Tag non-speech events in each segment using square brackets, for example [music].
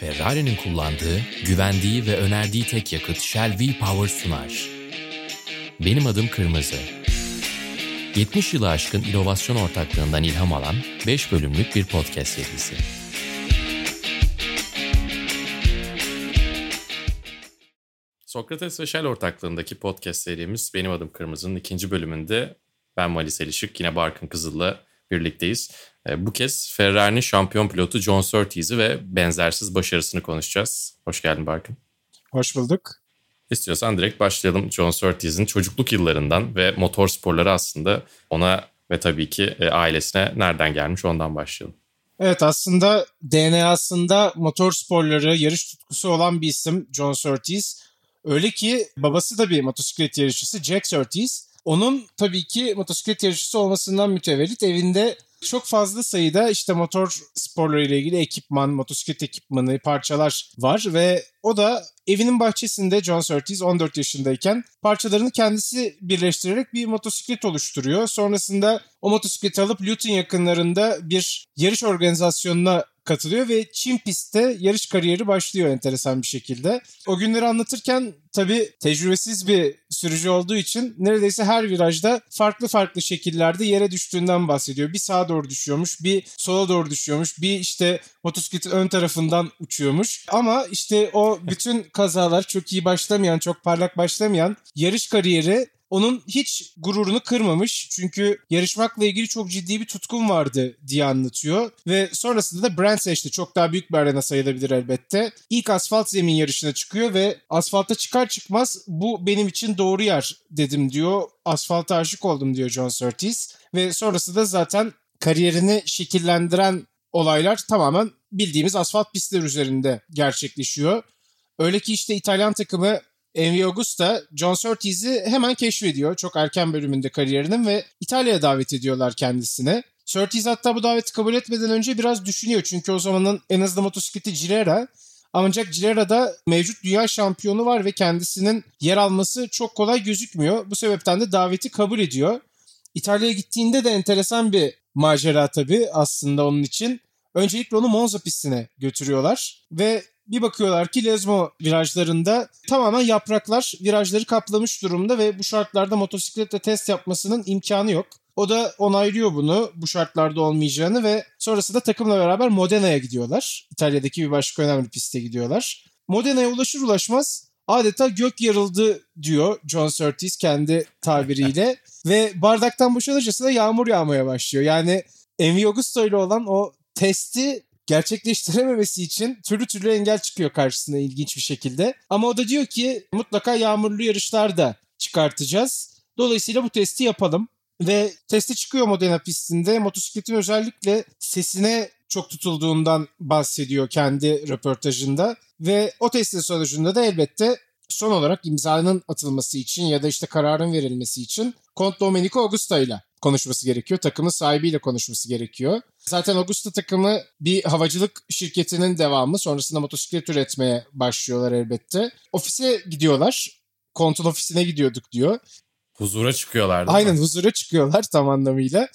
Ferrari'nin kullandığı, güvendiği ve önerdiği tek yakıt Shell V-Power sunar. Benim adım Kırmızı. 70 yılı aşkın inovasyon ortaklığından ilham alan 5 bölümlük bir podcast serisi. Sokrates ve Shell ortaklığındaki podcast serimiz Benim Adım Kırmızı'nın ikinci bölümünde ben Malis Elişik yine Barkın Kızıl'la birlikteyiz. E, bu kez Ferrari'nin şampiyon pilotu John Surtees'i ve benzersiz başarısını konuşacağız. Hoş geldin Barkın. Hoş bulduk. İstiyorsan direkt başlayalım John Surtees'in çocukluk yıllarından ve motor sporları aslında ona ve tabii ki e, ailesine nereden gelmiş ondan başlayalım. Evet aslında DNA'sında motor sporları, yarış tutkusu olan bir isim John Surtees. Öyle ki babası da bir motosiklet yarışçısı Jack Surtees. Onun tabii ki motosiklet yarışçısı olmasından mütevellit evinde çok fazla sayıda işte motor sporları ile ilgili ekipman, motosiklet ekipmanı, parçalar var ve o da evinin bahçesinde John Surtees 14 yaşındayken parçalarını kendisi birleştirerek bir motosiklet oluşturuyor. Sonrasında o motosikleti alıp Luton yakınlarında bir yarış organizasyonuna katılıyor ve Çin pistte yarış kariyeri başlıyor enteresan bir şekilde. O günleri anlatırken tabii tecrübesiz bir sürücü olduğu için neredeyse her virajda farklı farklı şekillerde yere düştüğünden bahsediyor. Bir sağa doğru düşüyormuş, bir sola doğru düşüyormuş, bir işte motosikletin ön tarafından uçuyormuş. Ama işte o bütün kazalar çok iyi başlamayan, çok parlak başlamayan yarış kariyeri onun hiç gururunu kırmamış. Çünkü yarışmakla ilgili çok ciddi bir tutkun vardı diye anlatıyor. Ve sonrasında da Brand seçti. Çok daha büyük bir arena sayılabilir elbette. İlk asfalt zemin yarışına çıkıyor ve asfalta çıkar çıkmaz bu benim için doğru yer dedim diyor. Asfalta aşık oldum diyor John Surtees. Ve sonrasında da zaten kariyerini şekillendiren olaylar tamamen bildiğimiz asfalt pistler üzerinde gerçekleşiyor. Öyle ki işte İtalyan takımı Envy Augusta John Surtees'i hemen keşfediyor çok erken bölümünde kariyerinin ve İtalya'ya davet ediyorlar kendisine. Surtees hatta bu daveti kabul etmeden önce biraz düşünüyor çünkü o zamanın en hızlı motosikleti Girera. Ancak Girera'da mevcut dünya şampiyonu var ve kendisinin yer alması çok kolay gözükmüyor. Bu sebepten de daveti kabul ediyor. İtalya'ya gittiğinde de enteresan bir macera tabii aslında onun için. Öncelikle onu Monza pistine götürüyorlar ve bir bakıyorlar ki Lesmo virajlarında tamamen yapraklar virajları kaplamış durumda ve bu şartlarda motosikletle test yapmasının imkanı yok. O da onaylıyor bunu bu şartlarda olmayacağını ve sonrasında takımla beraber Modena'ya gidiyorlar. İtalya'daki bir başka önemli piste gidiyorlar. Modena'ya ulaşır ulaşmaz adeta gök yarıldı diyor John Surtees kendi tabiriyle [laughs] ve bardaktan boşalırcasına yağmur yağmaya başlıyor. Yani Envy Augusto ile olan o testi gerçekleştirememesi için türlü türlü engel çıkıyor karşısına ilginç bir şekilde. Ama o da diyor ki mutlaka yağmurlu yarışlar da çıkartacağız. Dolayısıyla bu testi yapalım. Ve testi çıkıyor Modena pistinde. Motosikletin özellikle sesine çok tutulduğundan bahsediyor kendi röportajında. Ve o testin sonucunda da elbette son olarak imzanın atılması için ya da işte kararın verilmesi için Kont Domenico Augusta ile konuşması gerekiyor. Takımın sahibiyle konuşması gerekiyor. Zaten Augusta takımı bir havacılık şirketinin devamı. Sonrasında motosiklet üretmeye başlıyorlar elbette. Ofise gidiyorlar. Kontun ofisine gidiyorduk diyor. Huzura çıkıyorlar. Aynen mi? huzura çıkıyorlar tam anlamıyla.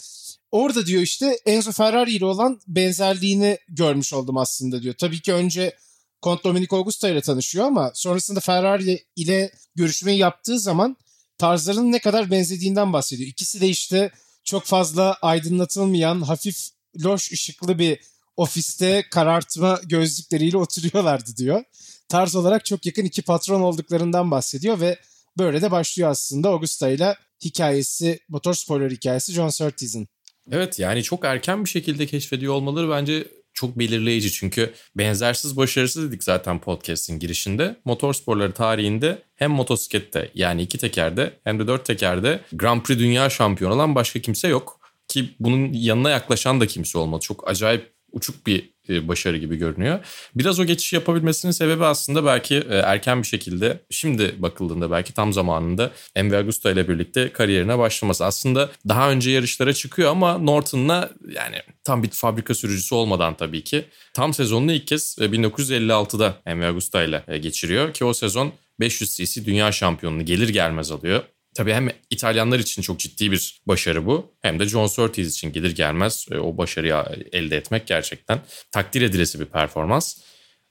Orada diyor işte Enzo Ferrari ile olan benzerliğini görmüş oldum aslında diyor. Tabii ki önce Kont Domenico Augusta ile tanışıyor ama sonrasında Ferrari ile görüşmeyi yaptığı zaman tarzlarının ne kadar benzediğinden bahsediyor. İkisi de işte çok fazla aydınlatılmayan, hafif loş ışıklı bir ofiste karartma gözlükleriyle oturuyorlardı diyor. Tarz olarak çok yakın iki patron olduklarından bahsediyor ve böyle de başlıyor aslında Augusta ile hikayesi, motor spoiler hikayesi John Surtees'in. Evet yani çok erken bir şekilde keşfediyor olmaları bence çok belirleyici. Çünkü benzersiz başarısız dedik zaten podcast'in girişinde. Motorsporları tarihinde hem motosiklette yani iki tekerde hem de dört tekerde Grand Prix dünya şampiyonu olan başka kimse yok. Ki bunun yanına yaklaşan da kimse olmadı. Çok acayip uçuk bir başarı gibi görünüyor. Biraz o geçiş yapabilmesinin sebebi aslında belki e, erken bir şekilde şimdi bakıldığında belki tam zamanında Enver Augusto ile birlikte kariyerine başlaması. Aslında daha önce yarışlara çıkıyor ama Norton'la yani tam bir fabrika sürücüsü olmadan tabii ki tam sezonunu ilk kez 1956'da Enver Augusto ile geçiriyor ki o sezon 500 cc dünya şampiyonunu gelir gelmez alıyor. Tabii hem İtalyanlar için çok ciddi bir başarı bu. Hem de John Surtees için gelir gelmez e, o başarıyı elde etmek gerçekten takdir edilesi bir performans.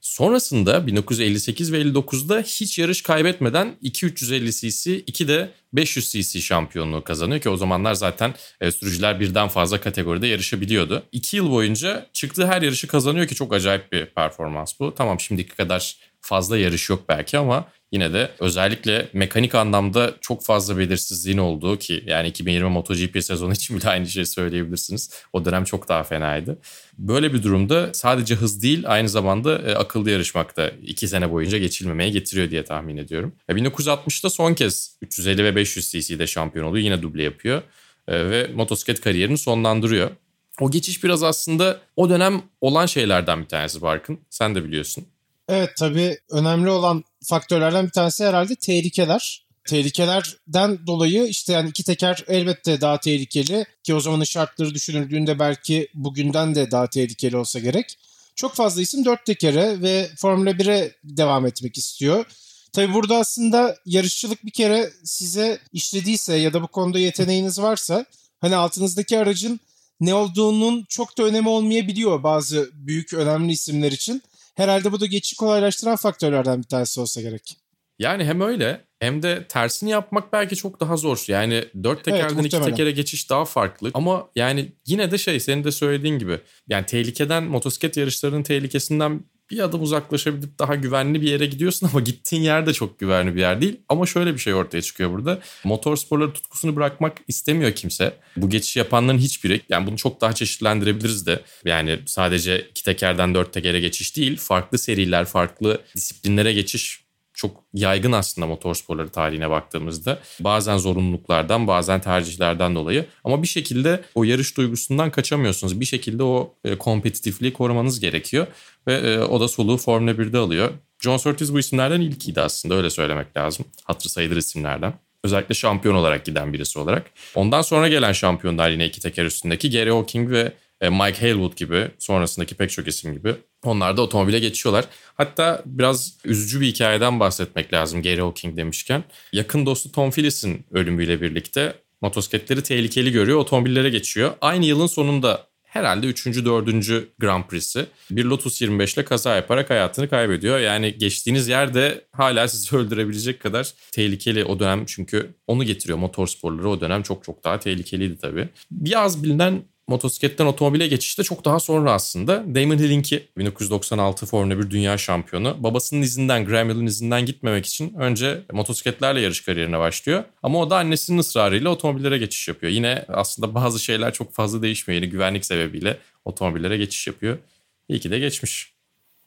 Sonrasında 1958 ve 59'da hiç yarış kaybetmeden 2 350 cc 2 de 500 cc şampiyonluğu kazanıyor ki o zamanlar zaten e, sürücüler birden fazla kategoride yarışabiliyordu. 2 yıl boyunca çıktığı her yarışı kazanıyor ki çok acayip bir performans bu. Tamam şimdiki kadar fazla yarış yok belki ama yine de özellikle mekanik anlamda çok fazla belirsizliğin olduğu ki yani 2020 MotoGP sezonu için bile aynı şeyi söyleyebilirsiniz. O dönem çok daha fenaydı. Böyle bir durumda sadece hız değil aynı zamanda e, akıllı yarışmakta iki sene boyunca geçilmemeye getiriyor diye tahmin ediyorum. E, 1960'da son kez 350 ve 500 cc'de şampiyon oluyor. Yine duble yapıyor e, ve motosiklet kariyerini sonlandırıyor. O geçiş biraz aslında o dönem olan şeylerden bir tanesi Barkın. Sen de biliyorsun. Evet tabii önemli olan faktörlerden bir tanesi herhalde tehlikeler. Tehlikelerden dolayı işte yani iki teker elbette daha tehlikeli ki o zamanın şartları düşünüldüğünde belki bugünden de daha tehlikeli olsa gerek. Çok fazla isim dört tekere ve Formula 1'e devam etmek istiyor. Tabii burada aslında yarışçılık bir kere size işlediyse ya da bu konuda yeteneğiniz varsa hani altınızdaki aracın ne olduğunun çok da önemi olmayabiliyor bazı büyük önemli isimler için. Herhalde bu da geçişi kolaylaştıran faktörlerden bir tanesi olsa gerek. Yani hem öyle hem de tersini yapmak belki çok daha zor. Yani dört tekerden evet, iki tekere geçiş daha farklı. Ama yani yine de şey senin de söylediğin gibi. Yani tehlikeden motosiklet yarışlarının tehlikesinden bir adım uzaklaşabilip daha güvenli bir yere gidiyorsun ama gittiğin yer de çok güvenli bir yer değil. Ama şöyle bir şey ortaya çıkıyor burada. Motor sporları tutkusunu bırakmak istemiyor kimse. Bu geçişi yapanların hiçbiri yani bunu çok daha çeşitlendirebiliriz de. Yani sadece iki tekerden dört tekere geçiş değil. Farklı seriler, farklı disiplinlere geçiş çok yaygın aslında motorsporları tarihine baktığımızda. Bazen zorunluluklardan bazen tercihlerden dolayı ama bir şekilde o yarış duygusundan kaçamıyorsunuz. Bir şekilde o e, kompetitifliği korumanız gerekiyor ve e, o da soluğu Formula 1'de alıyor. John Surtees bu isimlerden ilkiydi aslında öyle söylemek lazım. Hatırı sayılır isimlerden. Özellikle şampiyon olarak giden birisi olarak. Ondan sonra gelen şampiyonlar yine iki teker üstündeki Gary Hawking ve Mike Haywood gibi sonrasındaki pek çok isim gibi onlar da otomobile geçiyorlar. Hatta biraz üzücü bir hikayeden bahsetmek lazım Gary Hawking demişken. Yakın dostu Tom Phillips'in ölümüyle birlikte motosikletleri tehlikeli görüyor, otomobillere geçiyor. Aynı yılın sonunda herhalde 3. 4. Grand Prix'si bir Lotus 25 ile kaza yaparak hayatını kaybediyor. Yani geçtiğiniz yerde hala sizi [laughs] öldürebilecek kadar tehlikeli o dönem çünkü onu getiriyor motorsporları o dönem çok çok daha tehlikeliydi tabii. Bir az bilinen motosikletten otomobile geçişte çok daha sonra aslında. Damon Hill'inki 1996 Formula 1 Dünya Şampiyonu. Babasının izinden, Graham Hill'in izinden gitmemek için önce motosikletlerle yarış kariyerine başlıyor. Ama o da annesinin ısrarıyla otomobillere geçiş yapıyor. Yine aslında [laughs] bazı şeyler çok fazla değişmiyor. Yine güvenlik sebebiyle otomobillere geçiş yapıyor. İyi ki de geçmiş.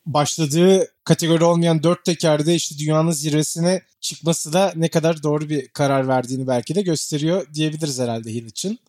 Başladığı kategori olmayan dört tekerde işte dünyanın zirvesine çıkması da ne kadar doğru bir karar verdiğini belki de gösteriyor diyebiliriz herhalde Hill için.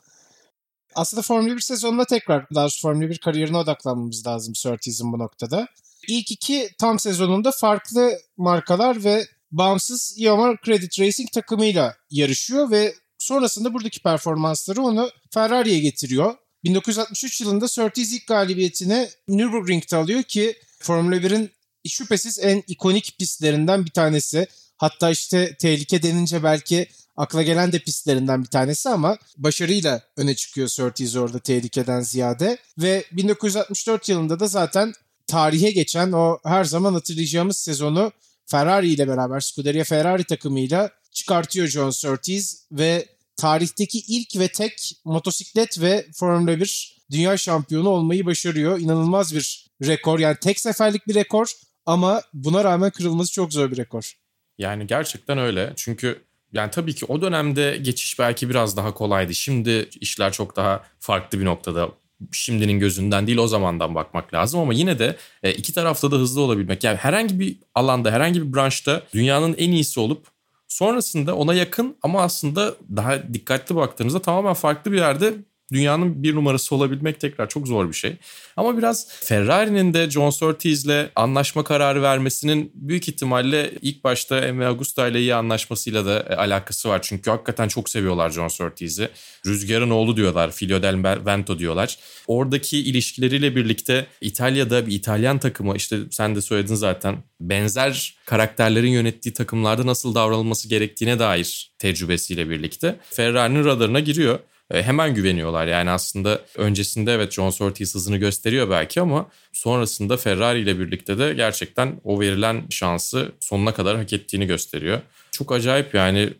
Aslında Formula 1 sezonuna tekrar daha doğrusu Formula 1 kariyerine odaklanmamız lazım Surtees'in bu noktada. İlk iki tam sezonunda farklı markalar ve bağımsız Yamaha Credit Racing takımıyla yarışıyor ve sonrasında buradaki performansları onu Ferrari'ye getiriyor. 1963 yılında Surtees ilk galibiyetini Nürburgring'de alıyor ki Formula 1'in şüphesiz en ikonik pistlerinden bir tanesi. Hatta işte tehlike denince belki akla gelen de pistlerinden bir tanesi ama başarıyla öne çıkıyor Surtees orada tehlikeden ziyade. Ve 1964 yılında da zaten tarihe geçen o her zaman hatırlayacağımız sezonu Ferrari ile beraber Scuderia Ferrari takımıyla çıkartıyor John Surtees ve tarihteki ilk ve tek motosiklet ve Formula 1 dünya şampiyonu olmayı başarıyor. İnanılmaz bir rekor yani tek seferlik bir rekor ama buna rağmen kırılması çok zor bir rekor. Yani gerçekten öyle. Çünkü yani tabii ki o dönemde geçiş belki biraz daha kolaydı. Şimdi işler çok daha farklı bir noktada. Şimdinin gözünden değil o zamandan bakmak lazım ama yine de e, iki tarafta da hızlı olabilmek. Yani herhangi bir alanda, herhangi bir branşta dünyanın en iyisi olup sonrasında ona yakın ama aslında daha dikkatli baktığınızda tamamen farklı bir yerde dünyanın bir numarası olabilmek tekrar çok zor bir şey. Ama biraz Ferrari'nin de John Surtees'le anlaşma kararı vermesinin büyük ihtimalle ilk başta Emre Augusta ile iyi anlaşmasıyla da e, alakası var. Çünkü hakikaten çok seviyorlar John Surtees'i. Rüzgarın oğlu diyorlar, Filio del Vento diyorlar. Oradaki ilişkileriyle birlikte İtalya'da bir İtalyan takımı işte sen de söyledin zaten benzer karakterlerin yönettiği takımlarda nasıl davranılması gerektiğine dair tecrübesiyle birlikte Ferrari'nin radarına giriyor. E, hemen güveniyorlar. Yani aslında öncesinde evet John Surtees hızını gösteriyor belki ama sonrasında Ferrari ile birlikte de gerçekten o verilen şansı sonuna kadar hak ettiğini gösteriyor. Çok acayip yani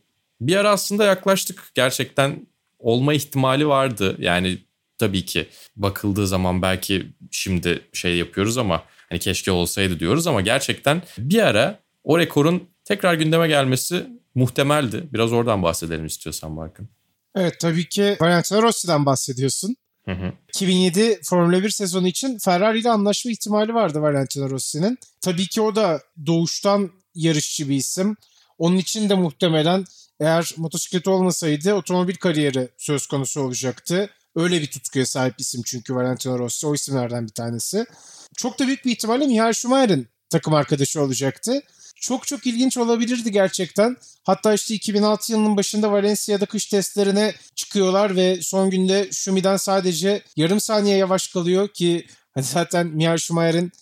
bir ara aslında yaklaştık. Gerçekten olma ihtimali vardı. Yani tabii ki bakıldığı zaman belki şimdi şey yapıyoruz ama hani keşke olsaydı diyoruz ama gerçekten bir ara o rekorun tekrar gündeme gelmesi muhtemeldi. Biraz oradan bahsedelim istiyorsan Barkın. Evet tabii ki Valentino Rossi'den bahsediyorsun. Hı hı. 2007 Formula 1 sezonu için Ferrari ile anlaşma ihtimali vardı Valentino Rossi'nin. Tabii ki o da doğuştan yarışçı bir isim. Onun için de muhtemelen eğer motosikleti olmasaydı otomobil kariyeri söz konusu olacaktı. Öyle bir tutkuya sahip isim çünkü Valentino Rossi o isimlerden bir tanesi. Çok da büyük bir ihtimalle Michael Schumacher'in takım arkadaşı olacaktı çok çok ilginç olabilirdi gerçekten. Hatta işte 2006 yılının başında Valencia'da kış testlerine çıkıyorlar ve son günde Şumi'den sadece yarım saniye yavaş kalıyor ki hani [laughs] zaten Michael Schumacher'in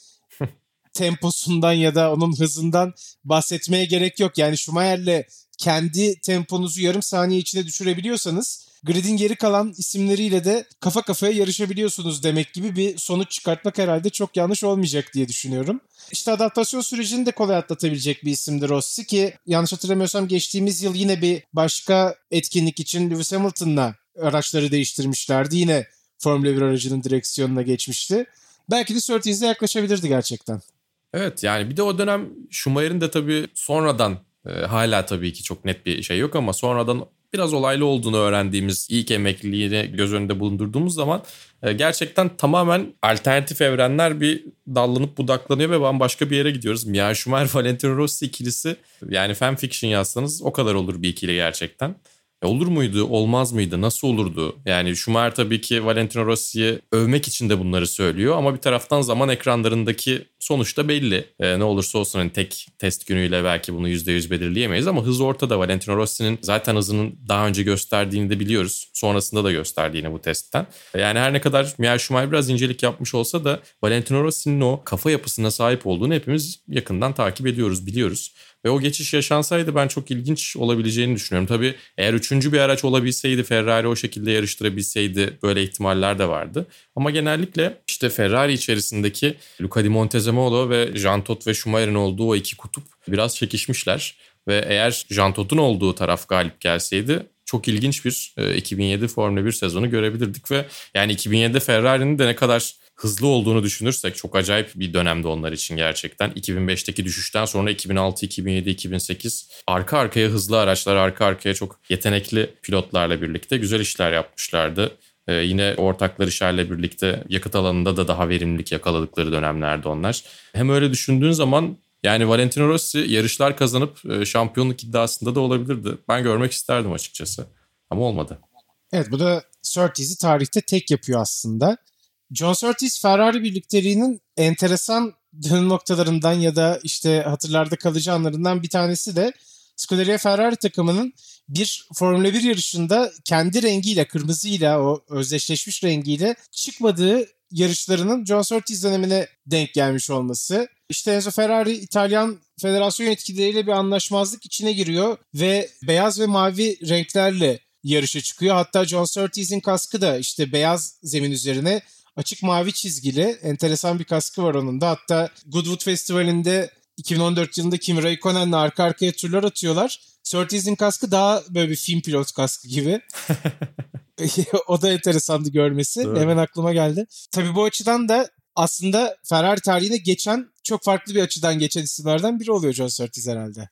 [laughs] temposundan ya da onun hızından bahsetmeye gerek yok. Yani Schumacher'le kendi temponuzu yarım saniye içinde düşürebiliyorsanız gridin geri kalan isimleriyle de kafa kafaya yarışabiliyorsunuz demek gibi bir sonuç çıkartmak herhalde çok yanlış olmayacak diye düşünüyorum. İşte adaptasyon sürecini de kolay atlatabilecek bir isimdir Rossi ki yanlış hatırlamıyorsam geçtiğimiz yıl yine bir başka etkinlik için Lewis Hamilton'la araçları değiştirmişlerdi. Yine Formula 1 aracının direksiyonuna geçmişti. Belki de Surtees'e yaklaşabilirdi gerçekten. Evet yani bir de o dönem Schumacher'in de tabii sonradan e, hala tabii ki çok net bir şey yok ama sonradan biraz olaylı olduğunu öğrendiğimiz ilk emekliliğini göz önünde bulundurduğumuz zaman e, gerçekten tamamen alternatif evrenler bir dallanıp budaklanıyor ve bambaşka bir yere gidiyoruz. Mia Schumacher, Valentino Rossi ikilisi yani fanfiction yazsanız o kadar olur bir ikili gerçekten. E olur muydu, olmaz mıydı, nasıl olurdu? Yani Schumacher tabii ki Valentino Rossi'yi övmek için de bunları söylüyor ama bir taraftan zaman ekranlarındaki sonuçta belli. E, ne olursa olsun hani tek test günüyle belki bunu %100 belirleyemeyiz ama hız ortada. Valentino Rossi'nin zaten hızının daha önce gösterdiğini de biliyoruz. Sonrasında da gösterdiğini bu testten. Yani her ne kadar Michael Schumacher biraz incelik yapmış olsa da Valentino Rossi'nin o kafa yapısına sahip olduğunu hepimiz yakından takip ediyoruz, biliyoruz. Ve o geçiş yaşansaydı ben çok ilginç olabileceğini düşünüyorum. Tabii eğer üçüncü bir araç olabilseydi Ferrari o şekilde yarıştırabilseydi böyle ihtimaller de vardı. Ama genellikle işte Ferrari içerisindeki Luca Di Montezemolo ve Jean Todt ve Schumacher'in olduğu o iki kutup biraz çekişmişler. Ve eğer Jean Todt'un olduğu taraf galip gelseydi çok ilginç bir 2007 Formula 1 sezonu görebilirdik ve yani 2007'de Ferrari'nin de ne kadar hızlı olduğunu düşünürsek çok acayip bir dönemde onlar için gerçekten. 2005'teki düşüşten sonra 2006, 2007, 2008 arka arkaya hızlı araçlar, arka arkaya çok yetenekli pilotlarla birlikte güzel işler yapmışlardı. Ee, yine ortakları Shell'le birlikte yakıt alanında da daha verimlilik yakaladıkları dönemlerde onlar. Hem öyle düşündüğün zaman yani Valentino Rossi yarışlar kazanıp e, şampiyonluk iddiasında da olabilirdi. Ben görmek isterdim açıkçası. Ama olmadı. Evet bu da Surtees'i tarihte tek yapıyor aslında. John Surtees Ferrari birlikteliğinin enteresan dönüm noktalarından ya da işte hatırlarda kalıcı anlarından bir tanesi de Scuderia Ferrari takımının bir Formula 1 yarışında kendi rengiyle, kırmızıyla, o özdeşleşmiş rengiyle çıkmadığı yarışlarının John Surtees dönemine denk gelmiş olması. İşte Enzo Ferrari İtalyan federasyon yetkilileriyle bir anlaşmazlık içine giriyor ve beyaz ve mavi renklerle yarışa çıkıyor. Hatta John Surtees'in kaskı da işte beyaz zemin üzerine açık mavi çizgili enteresan bir kaskı var onun da. Hatta Goodwood Festivali'nde 2014 yılında Kim Raikkonen'le arka arkaya turlar atıyorlar. Surtees'in kaskı daha böyle bir film pilot kaskı gibi. [laughs] [laughs] o da enteresandı görmesi. Doğru. Hemen aklıma geldi. Tabii bu açıdan da aslında Ferrari tarihine geçen çok farklı bir açıdan geçen isimlerden biri oluyor John Surtees herhalde.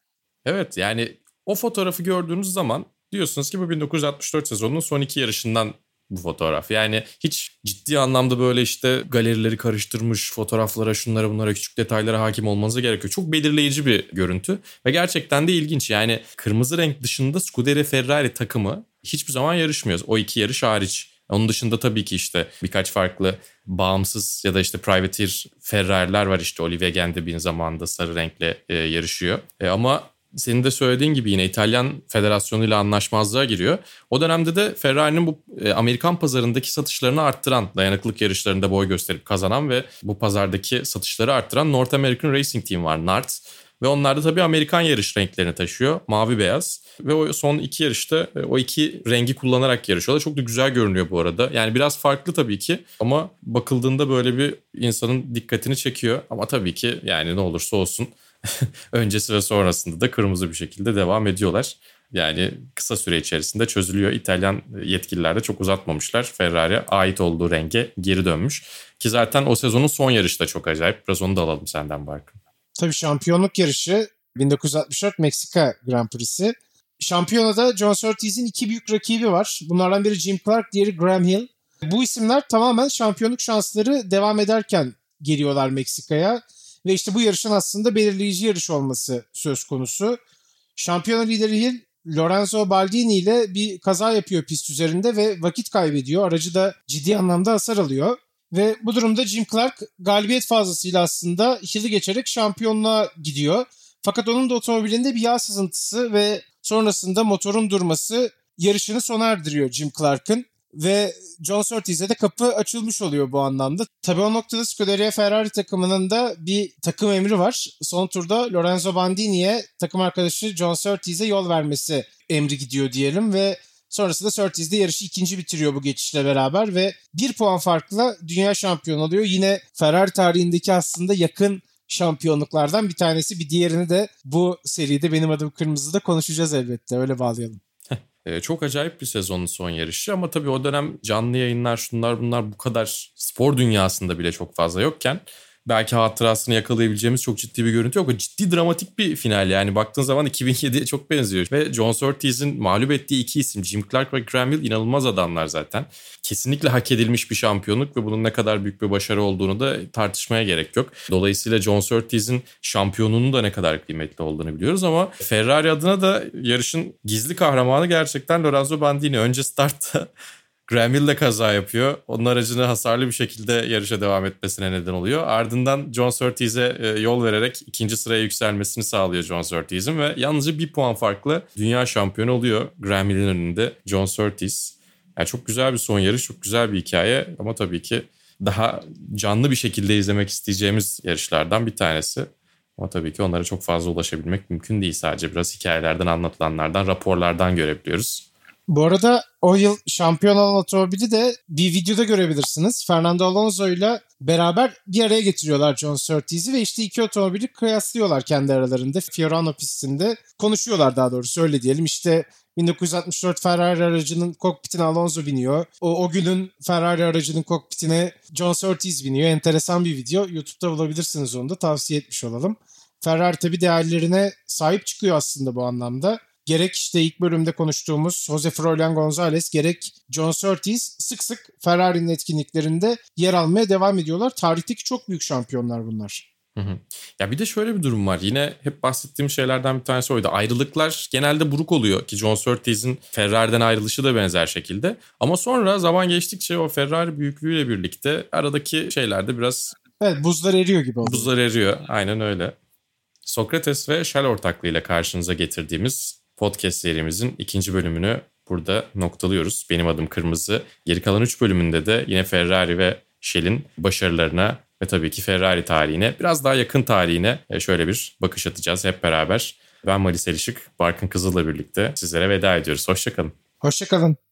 Evet yani o fotoğrafı gördüğünüz zaman diyorsunuz ki bu 1964 sezonunun son iki yarışından bu fotoğraf. Yani hiç ciddi anlamda böyle işte galerileri karıştırmış fotoğraflara, şunlara bunlara küçük detaylara hakim olmanıza gerekiyor. Çok belirleyici bir görüntü ve gerçekten de ilginç. Yani kırmızı renk dışında Scuderia Ferrari takımı hiçbir zaman yarışmıyor. O iki yarış hariç. Onun dışında tabii ki işte birkaç farklı bağımsız ya da işte privateer Ferrari'ler var işte Olivier Gendebin zamanında sarı renkle e, yarışıyor. E, ama senin de söylediğin gibi yine İtalyan Federasyonu ile anlaşmazlığa giriyor. O dönemde de Ferrari'nin bu e, Amerikan pazarındaki satışlarını arttıran, dayanıklılık yarışlarında boy gösterip kazanan ve bu pazardaki satışları arttıran North American Racing Team var, NART. Ve onlar da tabii Amerikan yarış renklerini taşıyor. Mavi beyaz. Ve o son iki yarışta e, o iki rengi kullanarak yarışıyorlar. Çok da güzel görünüyor bu arada. Yani biraz farklı tabii ki ama bakıldığında böyle bir insanın dikkatini çekiyor. Ama tabii ki yani ne olursa olsun [laughs] öncesi ve sonrasında da kırmızı bir şekilde devam ediyorlar. Yani kısa süre içerisinde çözülüyor. İtalyan yetkililer de çok uzatmamışlar. Ferrari ait olduğu renge geri dönmüş. Ki zaten o sezonun son yarışı da çok acayip. Biraz onu da alalım senden Barkın. Tabii şampiyonluk yarışı 1964 Meksika Grand Prix'si. Şampiyonada John Surtees'in iki büyük rakibi var. Bunlardan biri Jim Clark, diğeri Graham Hill. Bu isimler tamamen şampiyonluk şansları devam ederken geliyorlar Meksika'ya. Ve işte bu yarışın aslında belirleyici yarış olması söz konusu. Şampiyona lideri Hill Lorenzo Baldini ile bir kaza yapıyor pist üzerinde ve vakit kaybediyor. Aracı da ciddi anlamda hasar alıyor. Ve bu durumda Jim Clark galibiyet fazlasıyla aslında Hill'i geçerek şampiyonluğa gidiyor. Fakat onun da otomobilinde bir yağ sızıntısı ve sonrasında motorun durması yarışını sona erdiriyor Jim Clark'ın. Ve John Surtees'e de kapı açılmış oluyor bu anlamda. Tabii o noktada Scuderia Ferrari takımının da bir takım emri var. Son turda Lorenzo Bandini'ye takım arkadaşı John Surtees'e yol vermesi emri gidiyor diyelim ve Sonrasında Surtees de yarışı ikinci bitiriyor bu geçişle beraber ve bir puan farkla dünya şampiyonu oluyor. Yine Ferrari tarihindeki aslında yakın şampiyonluklardan bir tanesi. Bir diğerini de bu seride benim adım Kırmızı'da konuşacağız elbette. Öyle bağlayalım. [laughs] Ee, çok acayip bir sezonun son yarışı ama tabii o dönem canlı yayınlar şunlar bunlar bu kadar spor dünyasında bile çok fazla yokken belki hatırasını yakalayabileceğimiz çok ciddi bir görüntü yok. Ciddi dramatik bir final yani baktığın zaman 2007'ye çok benziyor. Ve John Surtees'in mağlup ettiği iki isim Jim Clark ve Graham Hill inanılmaz adamlar zaten. Kesinlikle hak edilmiş bir şampiyonluk ve bunun ne kadar büyük bir başarı olduğunu da tartışmaya gerek yok. Dolayısıyla John Surtees'in şampiyonunun da ne kadar kıymetli olduğunu biliyoruz ama Ferrari adına da yarışın gizli kahramanı gerçekten Lorenzo Bandini. Önce startta Graham Hill de kaza yapıyor. Onun aracını hasarlı bir şekilde yarışa devam etmesine neden oluyor. Ardından John Surtees'e e, yol vererek ikinci sıraya yükselmesini sağlıyor John Surtees'in ve yalnızca bir puan farklı dünya şampiyonu oluyor Graham Hill'in önünde John Surtees. Yani çok güzel bir son yarış, çok güzel bir hikaye ama tabii ki daha canlı bir şekilde izlemek isteyeceğimiz yarışlardan bir tanesi. Ama tabii ki onlara çok fazla ulaşabilmek mümkün değil. Sadece biraz hikayelerden anlatılanlardan, raporlardan görebiliyoruz. Bu arada o yıl şampiyon olan otomobili de bir videoda görebilirsiniz. Fernando Alonso ile beraber bir araya getiriyorlar John Surtees'i ve işte iki otomobili kıyaslıyorlar kendi aralarında. Fiorano pistinde konuşuyorlar daha doğrusu öyle diyelim. İşte 1964 Ferrari aracının kokpitine Alonso biniyor. O, o günün Ferrari aracının kokpitine John Surtees biniyor. Enteresan bir video. YouTube'da bulabilirsiniz onu da tavsiye etmiş olalım. Ferrari tabii değerlerine sahip çıkıyor aslında bu anlamda gerek işte ilk bölümde konuştuğumuz Jose Froilan Gonzalez gerek John Surtees sık sık Ferrari'nin etkinliklerinde yer almaya devam ediyorlar. Tarihteki çok büyük şampiyonlar bunlar. Hı hı. Ya bir de şöyle bir durum var. Yine hep bahsettiğim şeylerden bir tanesi oydu. Ayrılıklar genelde buruk oluyor ki John Surtees'in Ferrari'den ayrılışı da benzer şekilde. Ama sonra zaman geçtikçe o Ferrari büyüklüğüyle birlikte aradaki şeylerde biraz... Evet buzlar eriyor gibi oldu. Buzlar eriyor. Aynen öyle. Sokrates ve Shell ortaklığıyla karşınıza getirdiğimiz podcast serimizin ikinci bölümünü burada noktalıyoruz. Benim adım Kırmızı. Geri kalan üç bölümünde de yine Ferrari ve Shell'in başarılarına ve tabii ki Ferrari tarihine, biraz daha yakın tarihine e, şöyle bir bakış atacağız hep beraber. Ben Malis Elişik, Barkın Kızıl'la birlikte sizlere veda ediyoruz. Hoşçakalın. Hoşçakalın.